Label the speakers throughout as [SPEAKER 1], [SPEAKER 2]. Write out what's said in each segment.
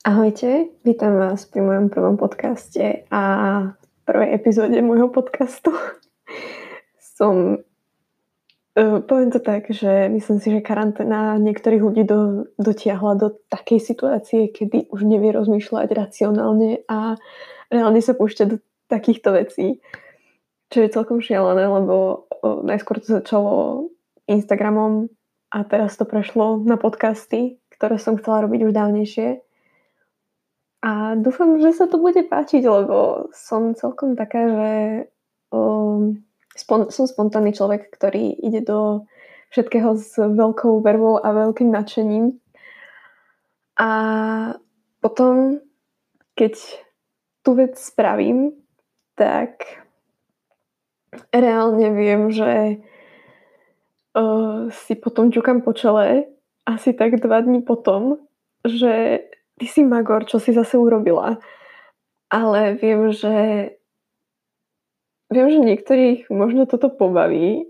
[SPEAKER 1] Ahojte, vítam vás pri mojom prvom podcaste a v prvej epizóde môjho podcastu. Som, uh, poviem to tak, že myslím si, že karanténa niektorých ľudí do, dotiahla do takej situácie, kedy už nevie rozmýšľať racionálne a reálne sa púšťa do takýchto vecí. Čo je celkom šialené, lebo uh, najskôr to začalo Instagramom a teraz to prešlo na podcasty, ktoré som chcela robiť už dávnejšie a dúfam, že sa to bude páčiť, lebo som celkom taká, že um, spon- som spontánny človek, ktorý ide do všetkého s veľkou vervou a veľkým nadšením. A potom, keď tú vec spravím, tak reálne viem, že uh, si potom ťukam po čele asi tak dva dní potom, že ty si magor, čo si zase urobila. Ale viem, že viem, že niektorých možno toto pobaví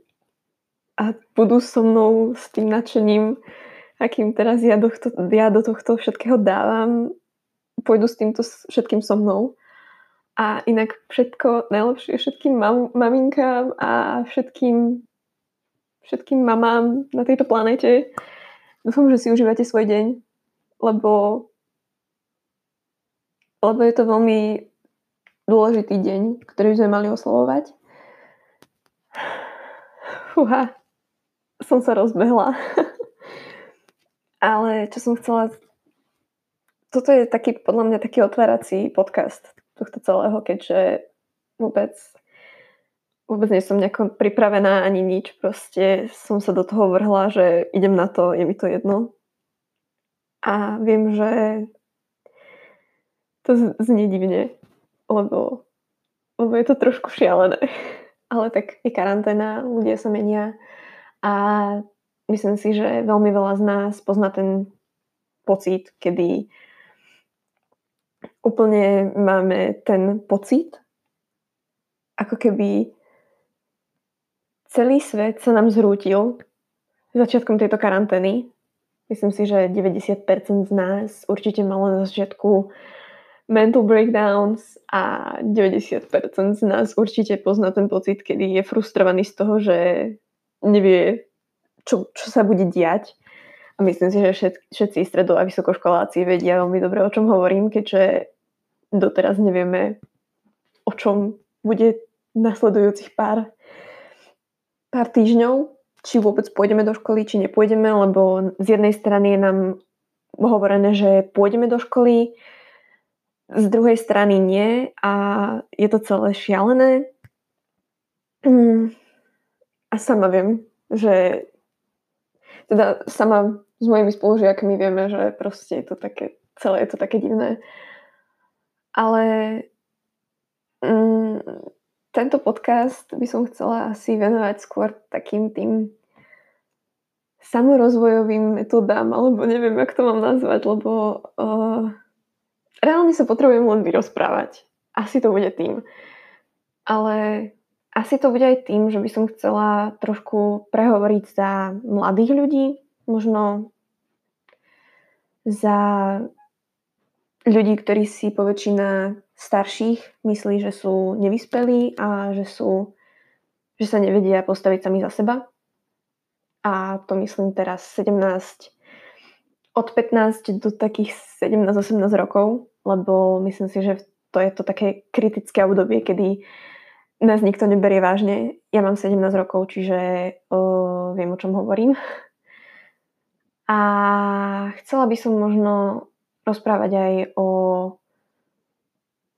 [SPEAKER 1] a budú so mnou s tým nadšením, akým teraz ja do, tohto, ja do tohto všetkého dávam, pôjdu s týmto všetkým so mnou. A inak všetko najlepšie všetkým mam, maminkám a všetkým, všetkým mamám na tejto planete. Dúfam, že si užívate svoj deň, lebo lebo je to veľmi dôležitý deň, ktorý sme mali oslovovať. Fúha, som sa rozbehla. Ale čo som chcela... Toto je taký, podľa mňa, taký otvárací podcast tohto celého, keďže vôbec vôbec nie som nejako pripravená ani nič. Proste som sa do toho vrhla, že idem na to, je mi to jedno. A viem, že to znie divne, lebo, lebo je to trošku šialené. Ale tak je karanténa, ľudia sa menia a myslím si, že veľmi veľa z nás pozná ten pocit, kedy úplne máme ten pocit, ako keby celý svet sa nám zrútil začiatkom tejto karantény. Myslím si, že 90% z nás určite malo na začiatku mental breakdowns a 90% z nás určite pozná ten pocit, kedy je frustrovaný z toho, že nevie, čo, čo sa bude diať. A myslím si, že všet, všetci stredo- a vysokoškoláci vedia veľmi dobre, o čom hovorím, keďže doteraz nevieme, o čom bude nasledujúcich pár, pár týždňov, či vôbec pôjdeme do školy, či nepôjdeme, lebo z jednej strany je nám hovorené, že pôjdeme do školy, z druhej strany nie a je to celé šialené. Mm. A sama viem, že teda sama s mojimi spolužiakmi vieme, že proste je to také, celé je to také divné. Ale mm, tento podcast by som chcela asi venovať skôr takým tým samorozvojovým metodám, alebo neviem, jak to mám nazvať, lebo uh, reálne sa potrebujem len vyrozprávať. Asi to bude tým. Ale asi to bude aj tým, že by som chcela trošku prehovoriť za mladých ľudí, možno za ľudí, ktorí si poväčšina starších myslí, že sú nevyspelí a že, sú, že sa nevedia postaviť sami za seba. A to myslím teraz 17, od 15 do takých 17-18 rokov lebo myslím si, že to je to také kritické obdobie, kedy nás nikto neberie vážne. Ja mám 17 rokov, čiže uh, viem, o čom hovorím. A chcela by som možno rozprávať aj o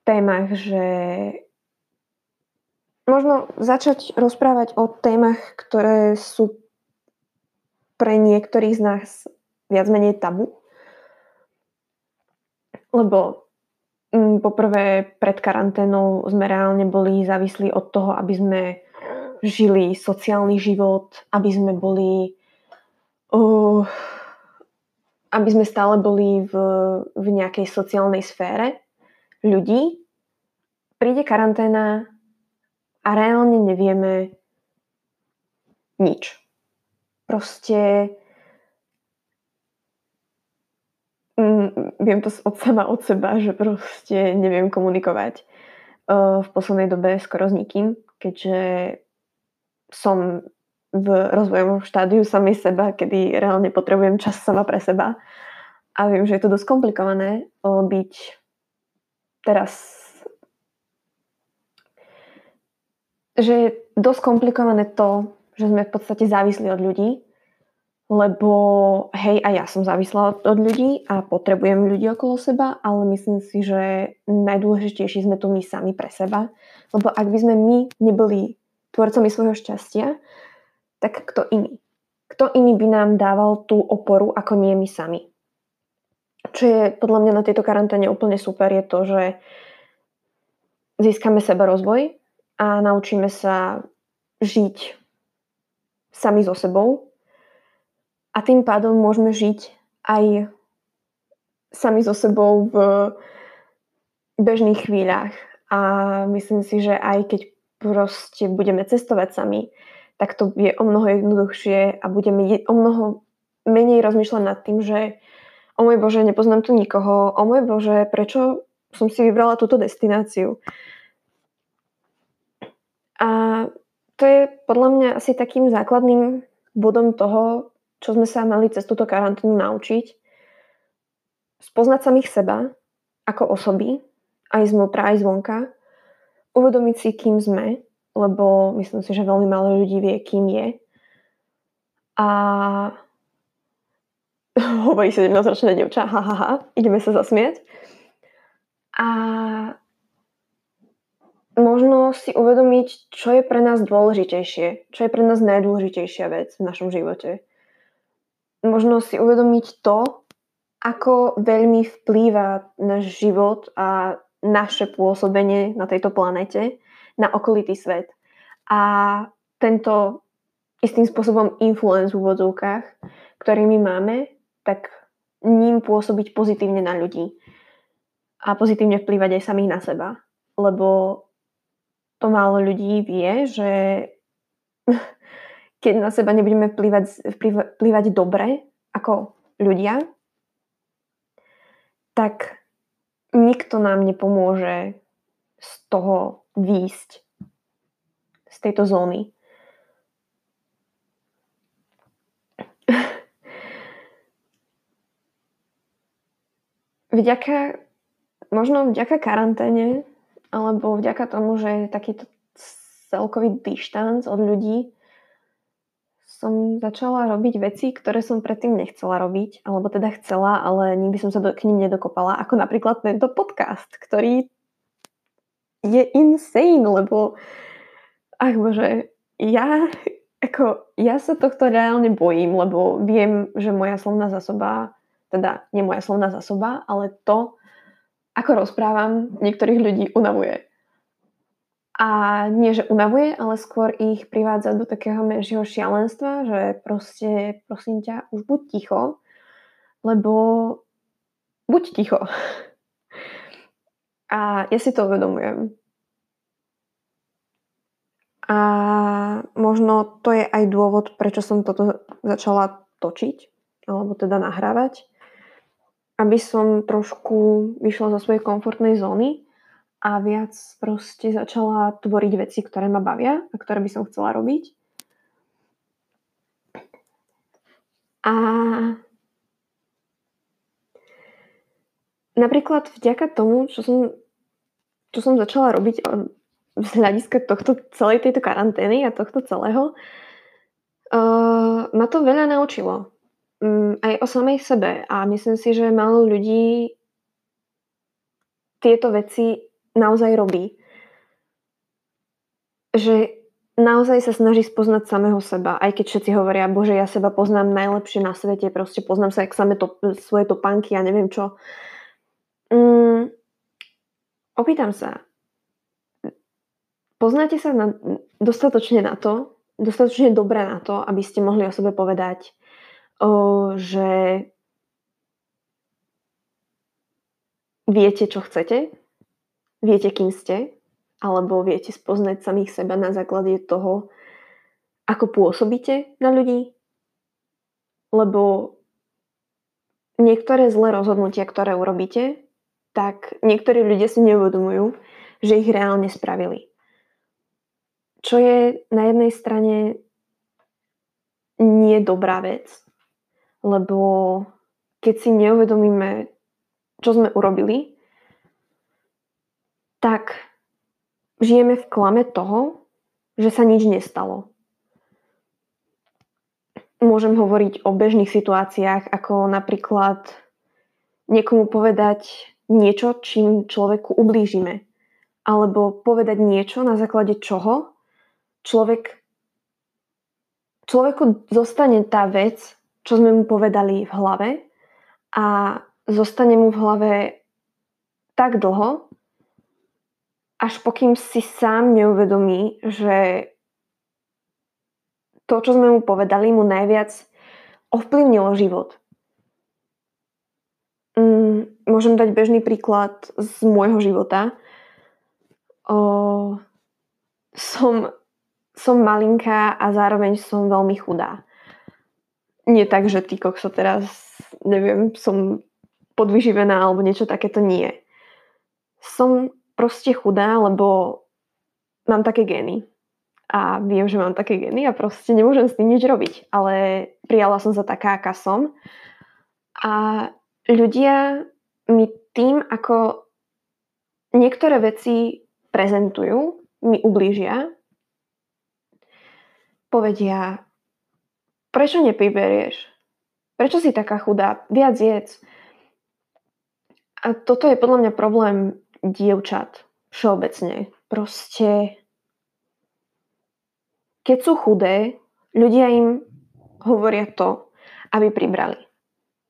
[SPEAKER 1] témach, že možno začať rozprávať o témach, ktoré sú pre niektorých z nás viac menej tabu lebo mm, poprvé pred karanténou sme reálne boli závislí od toho, aby sme žili sociálny život, aby sme boli uh, aby sme stále boli v, v nejakej sociálnej sfére ľudí. Príde karanténa a reálne nevieme nič. Proste viem to od sama od seba, že proste neviem komunikovať v poslednej dobe skoro s nikým, keďže som v rozvojovom štádiu samej seba, kedy reálne potrebujem čas sama pre seba. A viem, že je to dosť komplikované byť teraz že je dosť komplikované to, že sme v podstate závislí od ľudí, lebo hej, aj ja som závislá od, od ľudí a potrebujem ľudí okolo seba, ale myslím si, že najdôležitejší sme tu my sami pre seba, lebo ak by sme my neboli tvorcami svojho šťastia, tak kto iný? Kto iný by nám dával tú oporu, ako nie my sami? Čo je podľa mňa na tejto karanténe úplne super, je to, že získame seba rozvoj a naučíme sa žiť sami so sebou a tým pádom môžeme žiť aj sami so sebou v bežných chvíľach. A myslím si, že aj keď proste budeme cestovať sami, tak to je o mnoho jednoduchšie a budeme o mnoho menej rozmýšľať nad tým, že o môj Bože, nepoznám tu nikoho, o môj Bože, prečo som si vybrala túto destináciu. A to je podľa mňa asi takým základným bodom toho, čo sme sa mali cez túto karanténu naučiť. Spoznať samých seba ako osoby, aj znútra, aj zvonka, uvedomiť si, kým sme lebo myslím si, že veľmi málo ľudí vie, kým je. A hovorí 17-ročné devča, ha, ha, ha, ideme sa zasmiať. A možno si uvedomiť, čo je pre nás dôležitejšie, čo je pre nás najdôležitejšia vec v našom živote. Možno si uvedomiť to, ako veľmi vplýva náš život a naše pôsobenie na tejto planete na okolitý svet. A tento istým spôsobom influence v úvodzovkách, ktorý my máme, tak ním pôsobiť pozitívne na ľudí a pozitívne vplývať aj samých na seba. Lebo to málo ľudí vie, že keď na seba nebudeme vplývať, vplývať dobre ako ľudia, tak nikto nám nepomôže z toho výjsť z tejto zóny. vďaka, možno vďaka karanténe, alebo vďaka tomu, že je takýto celkový dištanc od ľudí, som začala robiť veci, ktoré som predtým nechcela robiť, alebo teda chcela, ale nikdy som sa do, k ním nedokopala, ako napríklad tento podcast, ktorý je insane, lebo ach bože, ja, ako, ja sa tohto reálne bojím, lebo viem, že moja slovná zásoba, teda nie moja slovná zásoba, ale to, ako rozprávam, niektorých ľudí unavuje. A nie, že unavuje, ale skôr ich privádza do takého menšieho šialenstva, že proste, prosím ťa, už buď ticho, lebo buď ticho. A ja si to uvedomujem. A možno to je aj dôvod, prečo som toto začala točiť, alebo teda nahrávať, aby som trošku vyšla zo svojej komfortnej zóny a viac proste začala tvoriť veci, ktoré ma bavia a ktoré by som chcela robiť. A napríklad vďaka tomu, čo som čo som začala robiť eh, z hľadiska tohto, celej tejto karantény a tohto celého, uh, ma to veľa naučilo. Um, aj o samej sebe. A myslím si, že málo ľudí tieto veci naozaj robí. Že naozaj sa snaží spoznať samého seba. Aj keď všetci hovoria, bože, ja seba poznám najlepšie na svete, proste poznám sa, jak samé to, svoje topánky a ja neviem čo. Um, opýtam sa, poznáte sa na, dostatočne na to, dostatočne dobre na to, aby ste mohli o sebe povedať, o, že viete, čo chcete, viete, kým ste, alebo viete spoznať samých seba na základe toho, ako pôsobíte na ľudí. Lebo niektoré zlé rozhodnutia, ktoré urobíte, tak niektorí ľudia si neuvedomujú, že ich reálne spravili. Čo je na jednej strane nie dobrá vec, lebo keď si neuvedomíme, čo sme urobili, tak žijeme v klame toho, že sa nič nestalo. Môžem hovoriť o bežných situáciách, ako napríklad niekomu povedať niečo, čím človeku ublížime. Alebo povedať niečo, na základe čoho človek, človeku zostane tá vec, čo sme mu povedali v hlave a zostane mu v hlave tak dlho, až pokým si sám neuvedomí, že to, čo sme mu povedali, mu najviac ovplyvnilo život. Mm, môžem dať bežný príklad z môjho života. O, som, som malinká a zároveň som veľmi chudá. Nie tak, že ty kokso teraz, neviem, som podvyživená alebo niečo takéto nie. Som proste chudá, lebo mám také gény. A viem, že mám také gény a proste nemôžem s tým nič robiť. Ale prijala som sa taká, aká som. A ľudia mi tým, ako niektoré veci prezentujú, mi ublížia, povedia, prečo nepiberieš? Prečo si taká chudá? Viac jedz. A toto je podľa mňa problém dievčat všeobecne. Proste, keď sú chudé, ľudia im hovoria to, aby pribrali.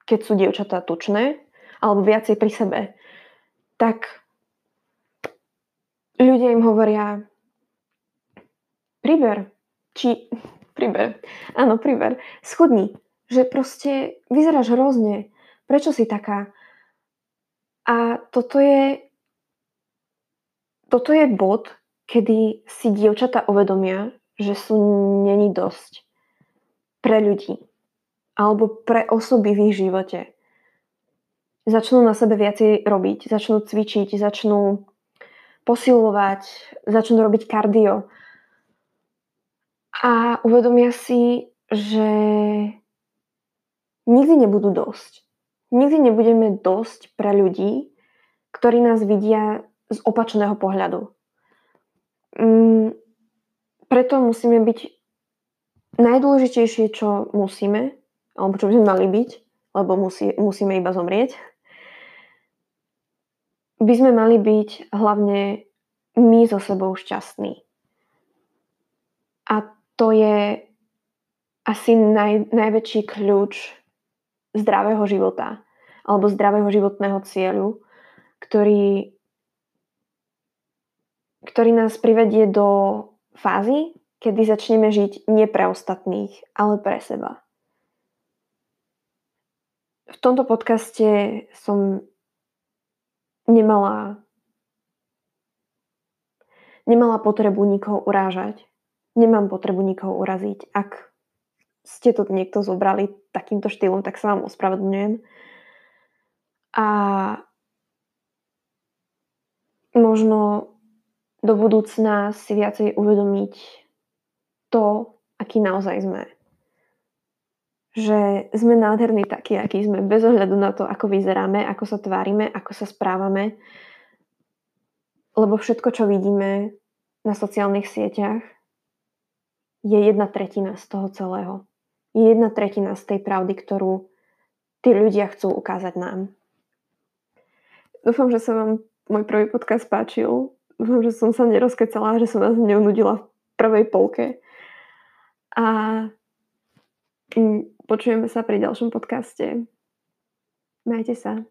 [SPEAKER 1] Keď sú dievčatá tučné, alebo viacej pri sebe, tak ľudia im hovoria priber, či priber, áno, priber, schudni, že proste vyzeráš hrozne, prečo si taká? A toto je toto je bod, kedy si dievčata uvedomia, že sú není dosť pre ľudí alebo pre osoby v ich živote. Začnú na sebe viacej robiť, začnú cvičiť, začnú posilovať, začnú robiť kardio a uvedomia si, že nikdy nebudú dosť. Nikdy nebudeme dosť pre ľudí, ktorí nás vidia z opačného pohľadu. Mm, preto musíme byť najdôležitejšie, čo musíme, alebo čo by sme mali byť, lebo musí, musíme iba zomrieť, by sme mali byť hlavne my so sebou šťastní. A to je asi naj, najväčší kľúč zdravého života alebo zdravého životného cieľu, ktorý ktorý nás privedie do fázy, kedy začneme žiť nie pre ostatných, ale pre seba. V tomto podcaste som nemala nemala potrebu nikoho urážať. Nemám potrebu nikoho uraziť. Ak ste to niekto zobrali takýmto štýlom, tak sa vám ospravedlňujem. A možno do budúcna si viacej uvedomiť to, aký naozaj sme. Že sme nádherní takí, akí sme, bez ohľadu na to, ako vyzeráme, ako sa tvárime, ako sa správame. Lebo všetko, čo vidíme na sociálnych sieťach, je jedna tretina z toho celého. Je jedna tretina z tej pravdy, ktorú tí ľudia chcú ukázať nám. Dúfam, že sa vám môj prvý podcast páčil Dúfam, že som sa nerozkecala, že som vás neunudila v prvej polke. A mm, počujeme sa pri ďalšom podcaste. Majte sa.